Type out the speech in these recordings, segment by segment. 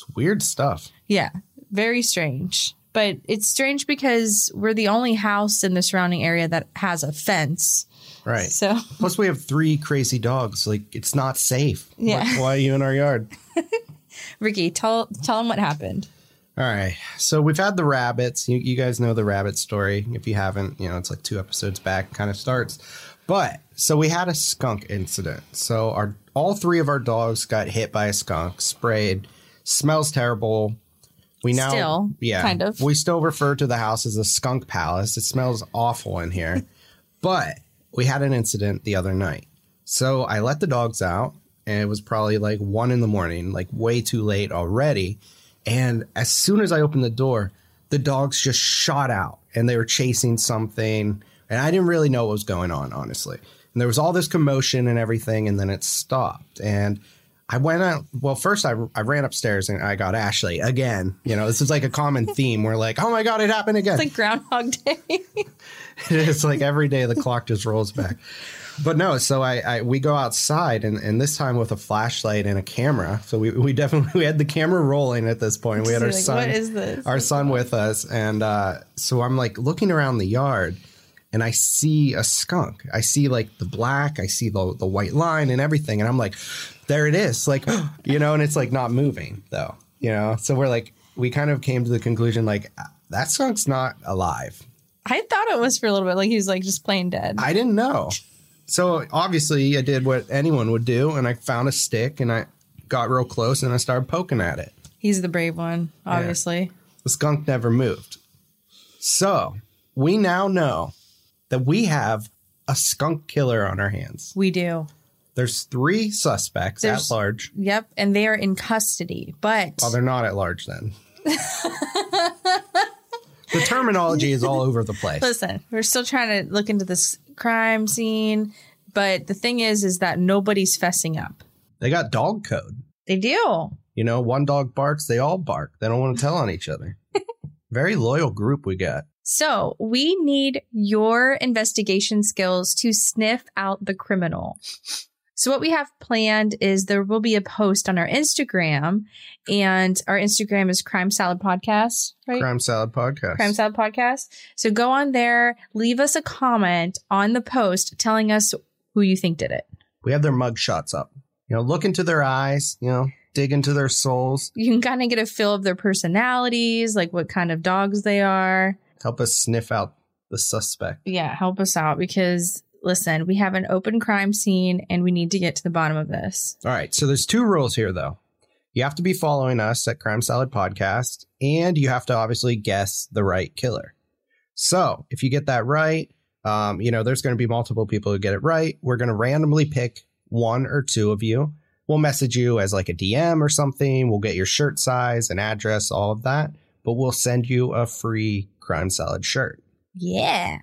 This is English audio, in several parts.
It's weird stuff. Yeah, very strange. But it's strange because we're the only house in the surrounding area that has a fence. Right. So Plus, we have three crazy dogs. Like, it's not safe. Yeah. Why, why are you in our yard? Ricky, tell tell them what happened. All right. So we've had the rabbits. You, you guys know the rabbit story. If you haven't, you know, it's like two episodes back, kind of starts. But so we had a skunk incident. So our all three of our dogs got hit by a skunk, sprayed, smells terrible. We now, Still, yeah, kind of. We still refer to the house as a skunk palace. It smells awful in here. but we had an incident the other night. So I let the dogs out, and it was probably like one in the morning, like way too late already. And as soon as I opened the door, the dogs just shot out and they were chasing something. And I didn't really know what was going on, honestly. And there was all this commotion and everything, and then it stopped. And I went out. Well, first I, I ran upstairs and I got Ashley again. You know, this is like a common theme. We're like, oh my God, it happened again. It's like Groundhog Day. it's like every day the clock just rolls back. But no, so I, I we go outside and, and this time with a flashlight and a camera. So we, we definitely we had the camera rolling at this point. We had our Like, son what is this? our son with us and uh, so I'm like looking around the yard and I see a skunk. I see like the black, I see the the white line and everything and I'm like there it is. Like you know and it's like not moving though. You know. So we're like we kind of came to the conclusion like that skunk's not alive. I thought it was for a little bit, like he was like just plain dead. I didn't know. So obviously, I did what anyone would do, and I found a stick and I got real close and I started poking at it. He's the brave one, obviously. The skunk never moved. So we now know that we have a skunk killer on our hands. We do. There's three suspects There's- at large. Yep, and they are in custody. But Well, they're not at large then. the terminology is all over the place. listen, we're still trying to look into this crime scene. But the thing is, is that nobody's fessing up. They got dog code. They do. You know, one dog barks, they all bark. They don't want to tell on each other. Very loyal group we got. So we need your investigation skills to sniff out the criminal. So what we have planned is there will be a post on our Instagram, and our Instagram is Crime Salad Podcast, right? Crime Salad Podcast. Crime Salad Podcast. So go on there, leave us a comment on the post telling us who you think did it. we have their mug shots up. You know, look into their eyes, you know, dig into their souls, You can kind of get a feel of their personalities, like what kind of dogs they are. help us sniff out the suspect. Yeah, help us out because listen, we have an open crime scene and we need to get to the bottom of this. All right. So there's two rules here, though. You have to be following us at Crime Salad Podcast, and you have to obviously guess the right killer. So if you get that right, um, you know, there's going to be multiple people who get it right. We're going to randomly pick one or two of you. We'll message you as like a DM or something. We'll get your shirt size and address, all of that, but we'll send you a free Crime Salad shirt. Yeah.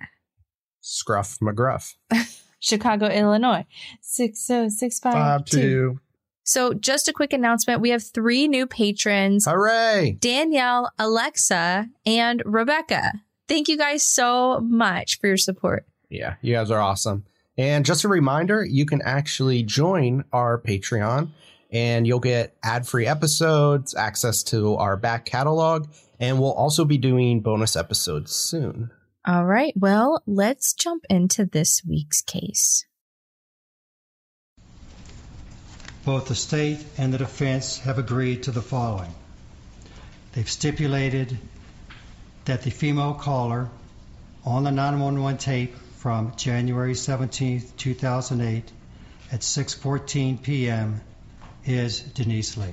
Scruff McGruff. Chicago, Illinois. 60652. So, just a quick announcement we have three new patrons Hooray! Danielle, Alexa, and Rebecca. Thank you guys so much for your support. Yeah, you guys are awesome. And just a reminder, you can actually join our Patreon and you'll get ad free episodes, access to our back catalog, and we'll also be doing bonus episodes soon. All right, well, let's jump into this week's case. Both the state and the defense have agreed to the following. They've stipulated that the female caller on the 911 tape from January 17, 2008 at 6:14 p.m. is Denise Lee.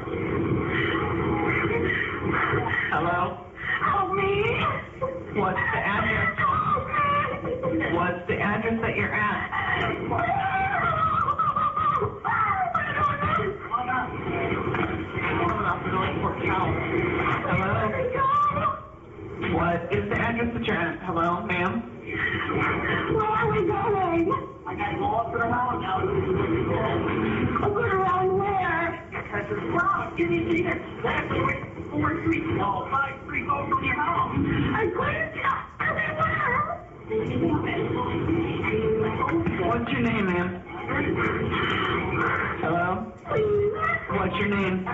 the address that you're at. What is the address that you're at? Hello, ma'am? Where are we going? I gotta go up to the mountain now. I'm going around where? Because it's wrong. You need to get exactly where 4 streets, 5 streets over oh, from your house. I couldn't What's your name, ma'am? Hello? What's your name?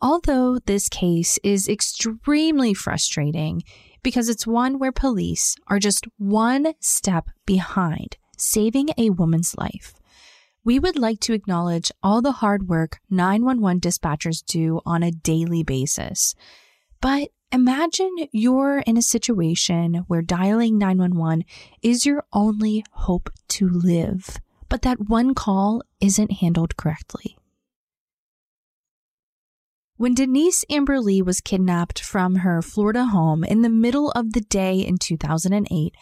Although this case is extremely frustrating because it's one where police are just one step behind saving a woman's life, we would like to acknowledge all the hard work 911 dispatchers do on a daily basis. But imagine you're in a situation where dialing 911 is your only hope to live, but that one call isn't handled correctly. When Denise Amber Lee was kidnapped from her Florida home in the middle of the day in 2008,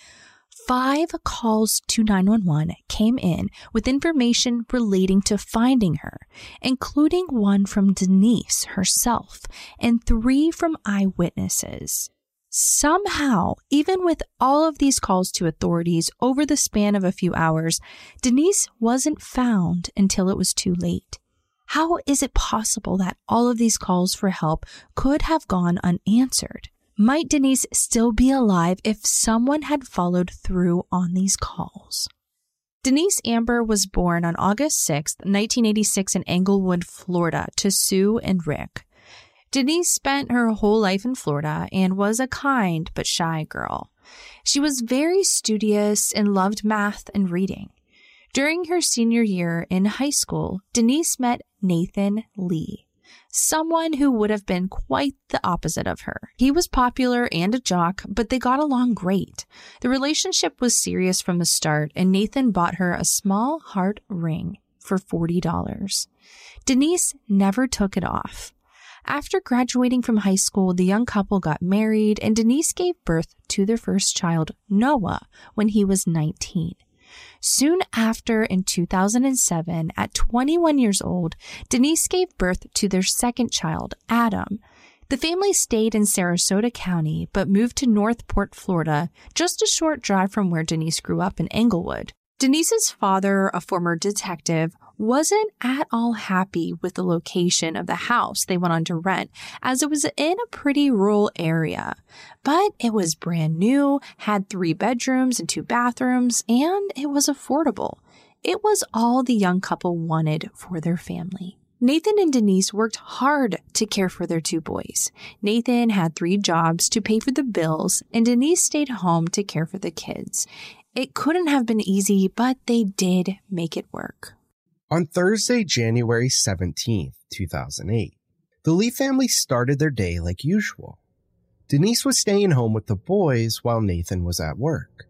five calls to 911 came in with information relating to finding her, including one from Denise herself and three from eyewitnesses. Somehow, even with all of these calls to authorities over the span of a few hours, Denise wasn't found until it was too late. How is it possible that all of these calls for help could have gone unanswered? Might Denise still be alive if someone had followed through on these calls? Denise Amber was born on August 6, 1986, in Englewood, Florida, to Sue and Rick. Denise spent her whole life in Florida and was a kind but shy girl. She was very studious and loved math and reading. During her senior year in high school, Denise met Nathan Lee, someone who would have been quite the opposite of her. He was popular and a jock, but they got along great. The relationship was serious from the start, and Nathan bought her a small heart ring for $40. Denise never took it off. After graduating from high school, the young couple got married, and Denise gave birth to their first child, Noah, when he was 19. Soon after, in 2007, at 21 years old, Denise gave birth to their second child, Adam. The family stayed in Sarasota County, but moved to North Port, Florida, just a short drive from where Denise grew up in Englewood. Denise's father, a former detective, wasn't at all happy with the location of the house they went on to rent, as it was in a pretty rural area. But it was brand new, had three bedrooms and two bathrooms, and it was affordable. It was all the young couple wanted for their family. Nathan and Denise worked hard to care for their two boys. Nathan had three jobs to pay for the bills, and Denise stayed home to care for the kids. It couldn't have been easy, but they did make it work. On Thursday, January 17th, 2008, the Lee family started their day like usual. Denise was staying home with the boys while Nathan was at work.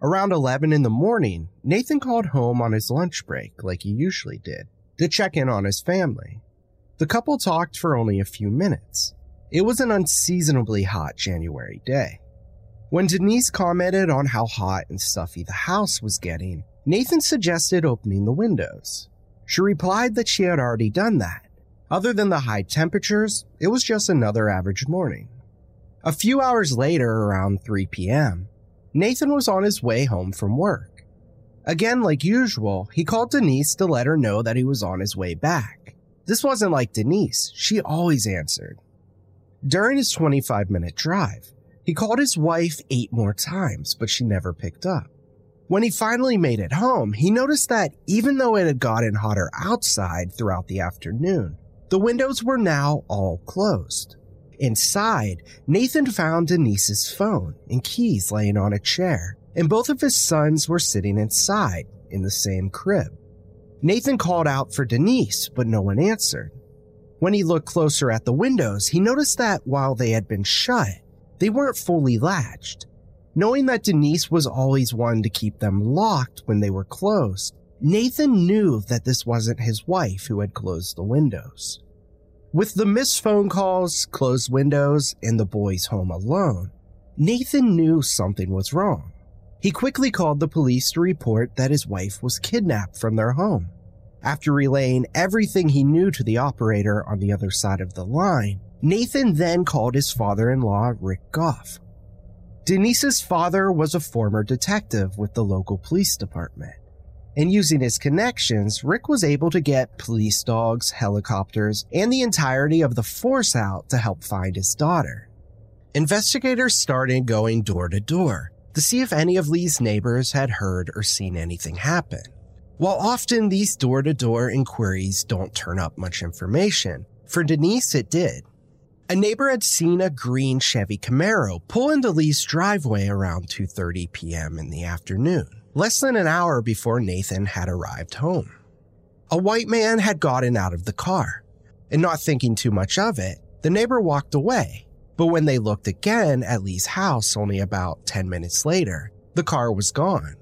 Around 11 in the morning, Nathan called home on his lunch break like he usually did to check in on his family. The couple talked for only a few minutes. It was an unseasonably hot January day. When Denise commented on how hot and stuffy the house was getting, Nathan suggested opening the windows. She replied that she had already done that. Other than the high temperatures, it was just another average morning. A few hours later, around 3 p.m., Nathan was on his way home from work. Again, like usual, he called Denise to let her know that he was on his way back. This wasn't like Denise, she always answered. During his 25 minute drive, he called his wife eight more times, but she never picked up. When he finally made it home, he noticed that even though it had gotten hotter outside throughout the afternoon, the windows were now all closed. Inside, Nathan found Denise's phone and keys laying on a chair, and both of his sons were sitting inside in the same crib. Nathan called out for Denise, but no one answered. When he looked closer at the windows, he noticed that while they had been shut, they weren't fully latched. Knowing that Denise was always one to keep them locked when they were closed, Nathan knew that this wasn't his wife who had closed the windows. With the missed phone calls, closed windows, and the boys home alone, Nathan knew something was wrong. He quickly called the police to report that his wife was kidnapped from their home. After relaying everything he knew to the operator on the other side of the line, Nathan then called his father in law, Rick Goff. Denise's father was a former detective with the local police department. And using his connections, Rick was able to get police dogs, helicopters, and the entirety of the force out to help find his daughter. Investigators started going door to door to see if any of Lee's neighbors had heard or seen anything happen. While often these door to door inquiries don't turn up much information, for Denise it did. A neighbor had seen a green Chevy Camaro pull into Lee's driveway around 2:30 p.m. in the afternoon, less than an hour before Nathan had arrived home. A white man had gotten out of the car, and not thinking too much of it, the neighbor walked away. But when they looked again at Lee's house only about 10 minutes later, the car was gone.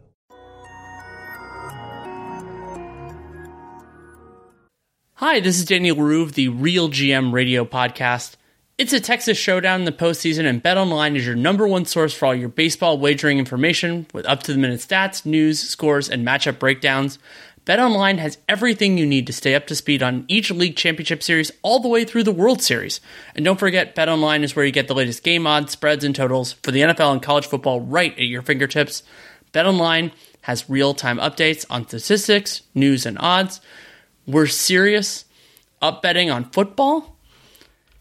Hi, this is Daniel Rue of the Real GM Radio Podcast. It's a Texas showdown in the postseason, and BetOnline is your number one source for all your baseball wagering information with up to the minute stats, news, scores, and matchup breakdowns. BetOnline has everything you need to stay up to speed on each league championship series all the way through the World Series. And don't forget, BetOnline is where you get the latest game odds, spreads, and totals for the NFL and college football right at your fingertips. BetOnline has real time updates on statistics, news, and odds. We're serious up betting on football.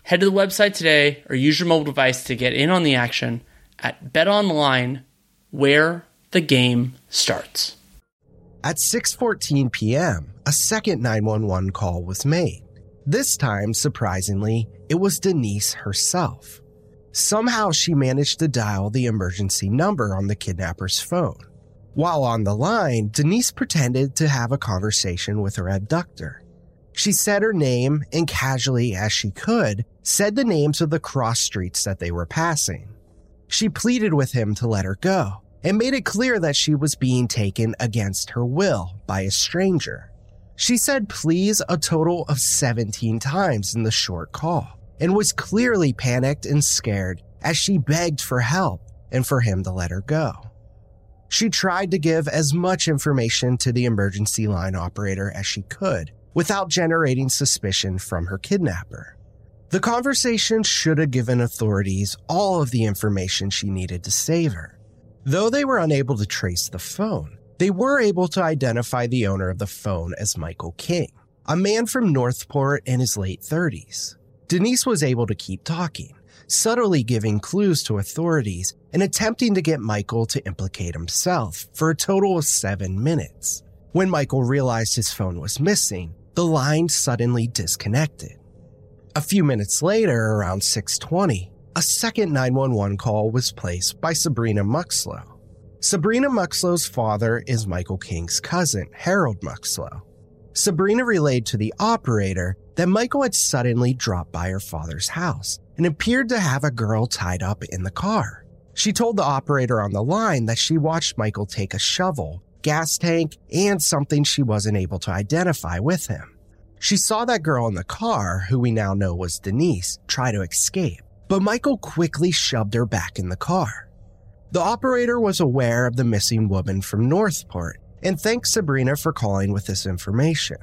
Head to the website today or use your mobile device to get in on the action at BetOnline, where the game starts. At 6:14 p.m., a second 911 call was made. This time, surprisingly, it was Denise herself. Somehow she managed to dial the emergency number on the kidnapper's phone. While on the line, Denise pretended to have a conversation with her abductor. She said her name and casually as she could, said the names of the cross streets that they were passing. She pleaded with him to let her go and made it clear that she was being taken against her will by a stranger. She said please a total of 17 times in the short call and was clearly panicked and scared as she begged for help and for him to let her go. She tried to give as much information to the emergency line operator as she could without generating suspicion from her kidnapper. The conversation should have given authorities all of the information she needed to save her. Though they were unable to trace the phone, they were able to identify the owner of the phone as Michael King, a man from North Port in his late 30s. Denise was able to keep talking, subtly giving clues to authorities and attempting to get Michael to implicate himself for a total of seven minutes. When Michael realized his phone was missing, the line suddenly disconnected. A few minutes later, around 620, a second 911 call was placed by Sabrina Muxlow. Sabrina Muxlow's father is Michael King's cousin, Harold Muxlow. Sabrina relayed to the operator that Michael had suddenly dropped by her father's house and appeared to have a girl tied up in the car. She told the operator on the line that she watched Michael take a shovel, gas tank, and something she wasn't able to identify with him. She saw that girl in the car, who we now know was Denise, try to escape, but Michael quickly shoved her back in the car. The operator was aware of the missing woman from North Port and thanked Sabrina for calling with this information.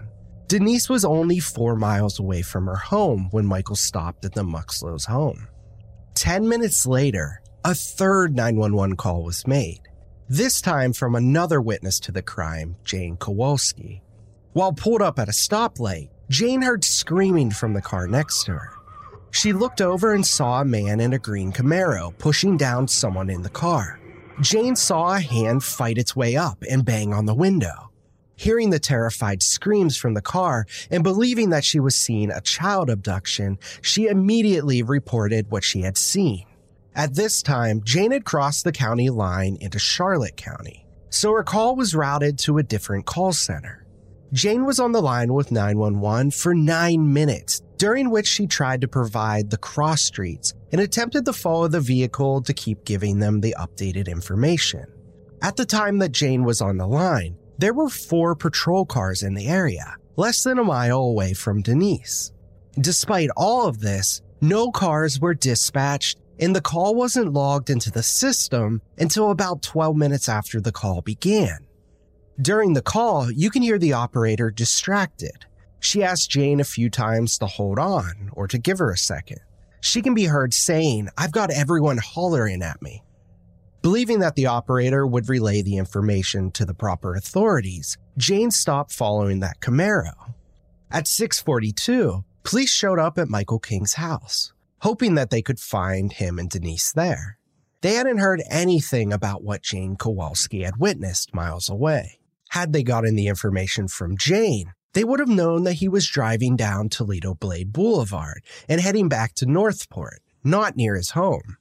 Denise was only four miles away from her home when Michael stopped at the Muxlow's home. Ten minutes later, a third 911 call was made, this time from another witness to the crime, Jane Kowalski. While pulled up at a stoplight, Jane heard screaming from the car next to her. She looked over and saw a man in a green Camaro pushing down someone in the car. Jane saw a hand fight its way up and bang on the window. Hearing the terrified screams from the car and believing that she was seeing a child abduction, she immediately reported what she had seen. At this time, Jane had crossed the county line into Charlotte County, so her call was routed to a different call center. Jane was on the line with 911 for nine minutes during which she tried to provide the cross streets and attempted to follow the vehicle to keep giving them the updated information. At the time that Jane was on the line, there were four patrol cars in the area, less than a mile away from Denise. Despite all of this, no cars were dispatched and the call wasn't logged into the system until about 12 minutes after the call began. During the call, you can hear the operator distracted. She asks Jane a few times to hold on or to give her a second. She can be heard saying, I've got everyone hollering at me. Believing that the operator would relay the information to the proper authorities, Jane stopped following that Camaro. At 642, police showed up at Michael King's house, hoping that they could find him and Denise there. They hadn't heard anything about what Jane Kowalski had witnessed miles away. Had they gotten the information from Jane, they would have known that he was driving down Toledo Blade Boulevard and heading back to North Port, not near his home.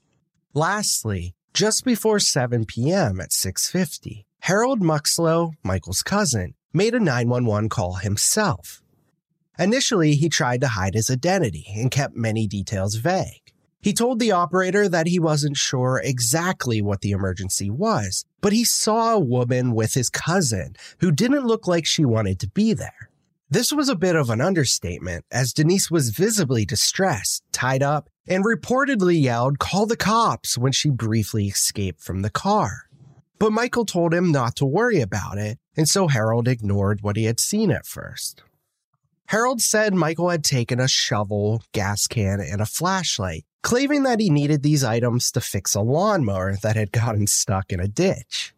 Lastly, just before 7 p.m. at 6:50, Harold Muxlow, Michael's cousin, made a 911 call himself. Initially, he tried to hide his identity and kept many details vague. He told the operator that he wasn't sure exactly what the emergency was, but he saw a woman with his cousin who didn't look like she wanted to be there. This was a bit of an understatement, as Denise was visibly distressed, tied up, and reportedly yelled, Call the cops when she briefly escaped from the car. But Michael told him not to worry about it, and so Harold ignored what he had seen at first. Harold said Michael had taken a shovel, gas can, and a flashlight, claiming that he needed these items to fix a lawnmower that had gotten stuck in a ditch.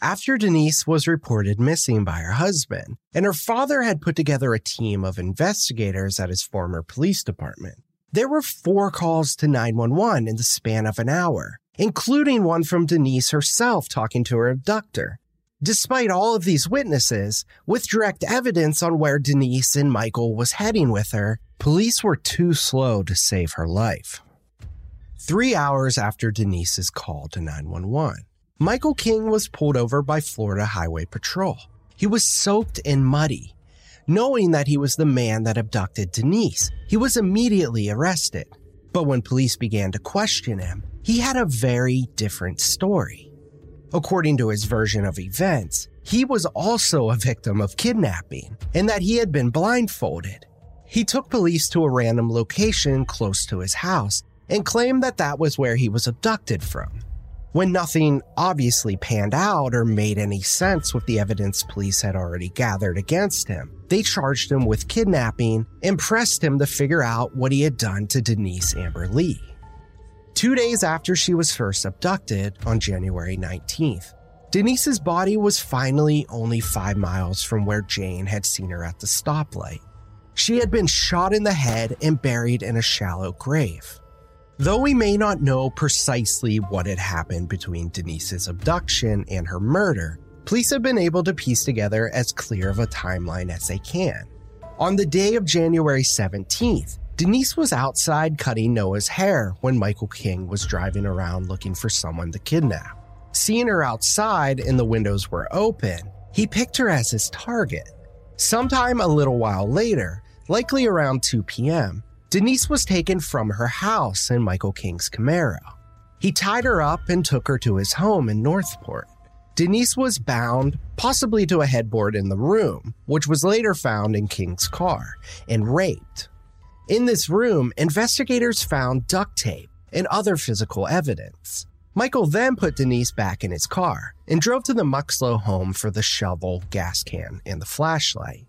After Denise was reported missing by her husband, and her father had put together a team of investigators at his former police department, there were four calls to 911 in the span of an hour, including one from Denise herself talking to her abductor. Despite all of these witnesses, with direct evidence on where Denise and Michael was heading with her, police were too slow to save her life. Three hours after Denise's call to 911, Michael King was pulled over by Florida Highway Patrol. He was soaked and muddy. Knowing that he was the man that abducted Denise, he was immediately arrested. But when police began to question him, he had a very different story. According to his version of events, he was also a victim of kidnapping and that he had been blindfolded. He took police to a random location close to his house and claimed that that was where he was abducted from. When nothing obviously panned out or made any sense with the evidence police had already gathered against him, they charged him with kidnapping and pressed him to figure out what he had done to Denise Amber Lee. Two days after she was first abducted, on January 19th, Denise's body was finally only five miles from where Jane had seen her at the stoplight. She had been shot in the head and buried in a shallow grave. Though we may not know precisely what had happened between Denise's abduction and her murder, police have been able to piece together as clear of a timeline as they can. On the day of January 17th, Denise was outside cutting Noah's hair when Michael King was driving around looking for someone to kidnap. Seeing her outside and the windows were open, he picked her as his target. Sometime a little while later, likely around 2 p.m., Denise was taken from her house in Michael King's Camaro. He tied her up and took her to his home in North Port. Denise was bound, possibly to a headboard in the room, which was later found in King's car, and raped. In this room, investigators found duct tape and other physical evidence. Michael then put Denise back in his car and drove to the Muxlow home for the shovel, gas can, and the flashlight.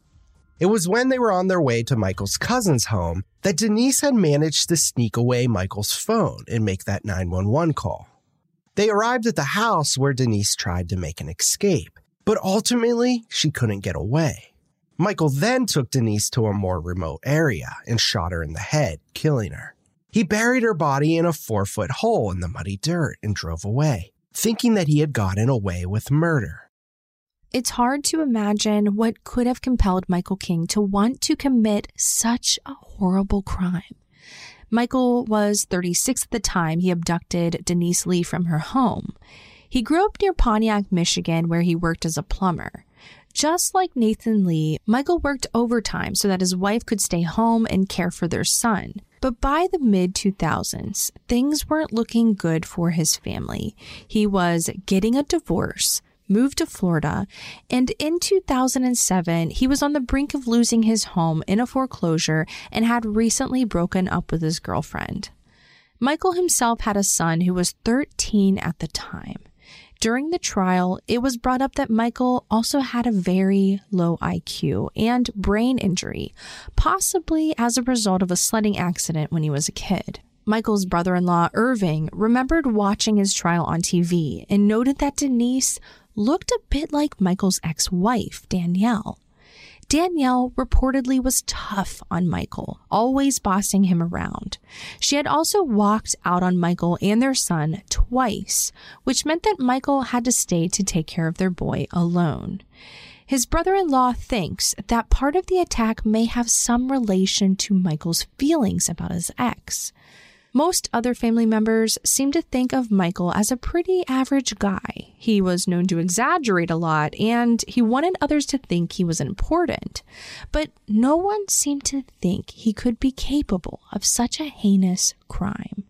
It was when they were on their way to Michael's cousin's home that Denise had managed to sneak away Michael's phone and make that 911 call. They arrived at the house where Denise tried to make an escape, but ultimately she couldn't get away. Michael then took Denise to a more remote area and shot her in the head, killing her. He buried her body in a four foot hole in the muddy dirt and drove away, thinking that he had gotten away with murder. It's hard to imagine what could have compelled Michael King to want to commit such a horrible crime. Michael was 36 at the time he abducted Denise Lee from her home. He grew up near Pontiac, Michigan, where he worked as a plumber. Just like Nathan Lee, Michael worked overtime so that his wife could stay home and care for their son. But by the mid 2000s, things weren't looking good for his family. He was getting a divorce, moved to Florida, and in 2007, he was on the brink of losing his home in a foreclosure and had recently broken up with his girlfriend. Michael himself had a son who was 13 at the time. During the trial, it was brought up that Michael also had a very low IQ and brain injury, possibly as a result of a sledding accident when he was a kid. Michael's brother in law, Irving, remembered watching his trial on TV and noted that Denise looked a bit like Michael's ex wife, Danielle. Danielle reportedly was tough on Michael, always bossing him around. She had also walked out on Michael and their son twice, which meant that Michael had to stay to take care of their boy alone. His brother in law thinks that part of the attack may have some relation to Michael's feelings about his ex. Most other family members seem to think of Michael as a pretty average guy. He was known to exaggerate a lot and he wanted others to think he was important. But no one seemed to think he could be capable of such a heinous crime.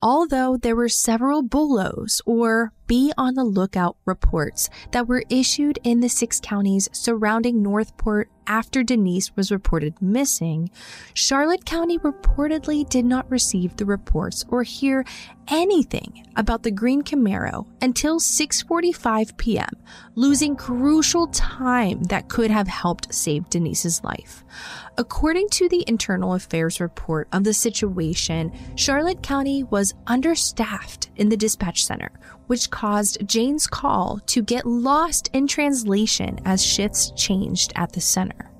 Although there were several BOLOs or be on the lookout reports that were issued in the six counties surrounding North Port after Denise was reported missing, Charlotte County reportedly did not receive the reports or hear anything about the green Camaro until 6:45 p.m., losing crucial time that could have helped save Denise's life. According to the internal affairs report of the situation, Charlotte County was understaffed in the dispatch center, which caused Jane's call to get lost in translation as shifts changed at the center.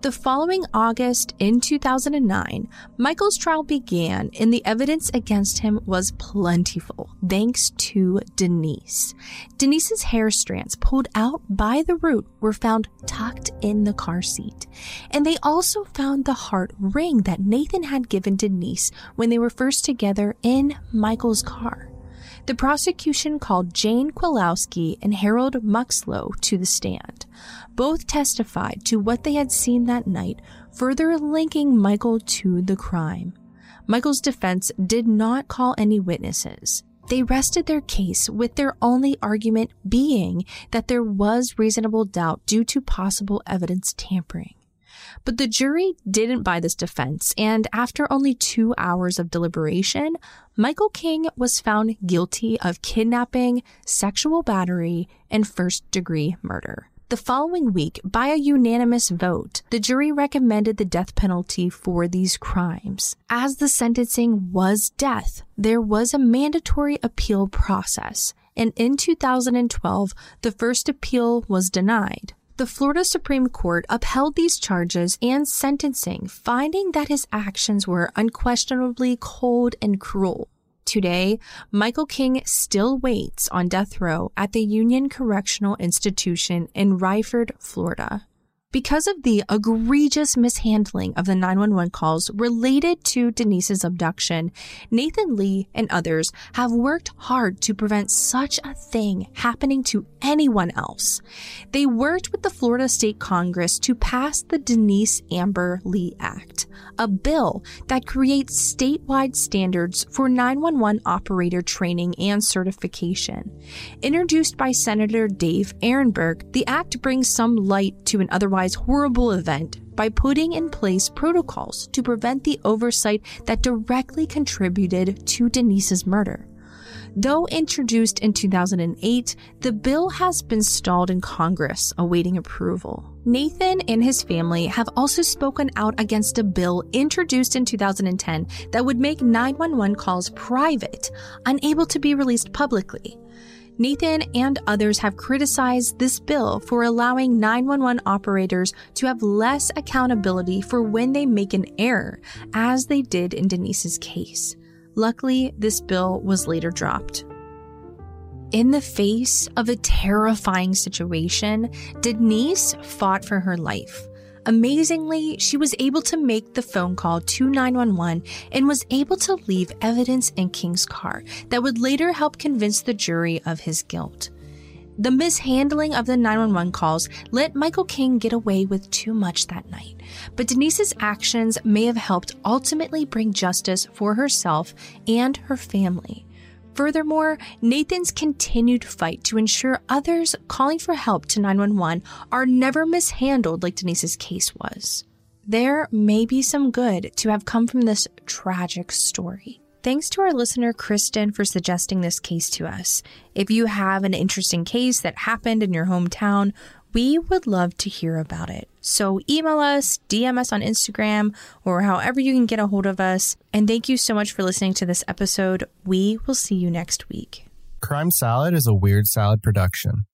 The following August in 2009, Michael's trial began and the evidence against him was plentiful, thanks to Denise. Denise's hair strands pulled out by the root were found tucked in the car seat. And they also found the heart ring that Nathan had given Denise when they were first together in Michael's car. The prosecution called Jane Kowalski and Harold Muxlow to the stand. Both testified to what they had seen that night, further linking Michael to the crime. Michael's defense did not call any witnesses. They rested their case with their only argument being that there was reasonable doubt due to possible evidence tampering. But the jury didn't buy this defense, and after only two hours of deliberation, Michael King was found guilty of kidnapping, sexual battery, and first degree murder. The following week, by a unanimous vote, the jury recommended the death penalty for these crimes. As the sentencing was death, there was a mandatory appeal process, and in 2012, the first appeal was denied. The Florida Supreme Court upheld these charges and sentencing, finding that his actions were unquestionably cold and cruel. Today, Michael King still waits on death row at the Union Correctional Institution in Raiford, Florida. Because of the egregious mishandling of the 911 calls related to Denise's abduction, Nathan Lee and others have worked hard to prevent such a thing happening to anyone else. They worked with the Florida State Congress to pass the Denise Amber Lee Act, a bill that creates statewide standards for 911 operator training and certification. Introduced by Senator Dave Aronberg, the act brings some light to an otherwise horrible event by putting in place protocols to prevent the oversight that directly contributed to Denise's murder. Though introduced in 2008, the bill has been stalled in Congress awaiting approval. Nathan and his family have also spoken out against a bill introduced in 2010 that would make 911 calls private, unable to be released publicly. Nathan and others have criticized this bill for allowing 911 operators to have less accountability for when they make an error, as they did in Denise's case. Luckily, this bill was later dropped. In the face of a terrifying situation, Denise fought for her life. Amazingly, she was able to make the phone call to 911 and was able to leave evidence in King's car that would later help convince the jury of his guilt. The mishandling of the 911 calls let Michael King get away with too much that night, but Denise's actions may have helped ultimately bring justice for herself and her family. Furthermore, Nathan's continued fight to ensure others calling for help to 911 are never mishandled like Denise's case was. There may be some good to have come from this tragic story. Thanks to our listener, Kristen, for suggesting this case to us. If you have an interesting case that happened in your hometown, we would love to hear about it. So email us, DM us on Instagram, or however you can get a hold of us. And thank you so much for listening to this episode. We will see you next week. Crime Salad is a weird salad production.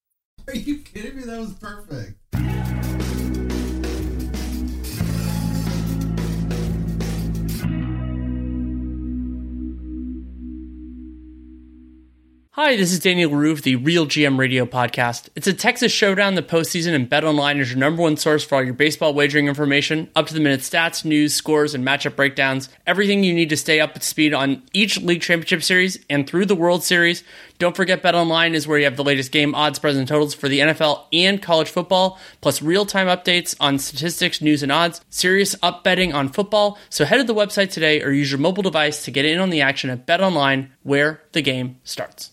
Are you kidding me? That was perfect. Hi, this is Daniel Roof, the Real GM Radio Podcast. It's a Texas showdown the postseason, and BetOnline is your number one source for all your baseball wagering information, up to the minute stats, news, scores, and matchup breakdowns. Everything you need to stay up to speed on each league championship series and through the World Series. Don't forget BetOnline is where you have the latest game odds, spreads, and totals for the NFL and college football, plus real-time updates on statistics, news, and odds. Serious up betting on football. So head to the website today or use your mobile device to get in on the action at BetOnline, where the game starts.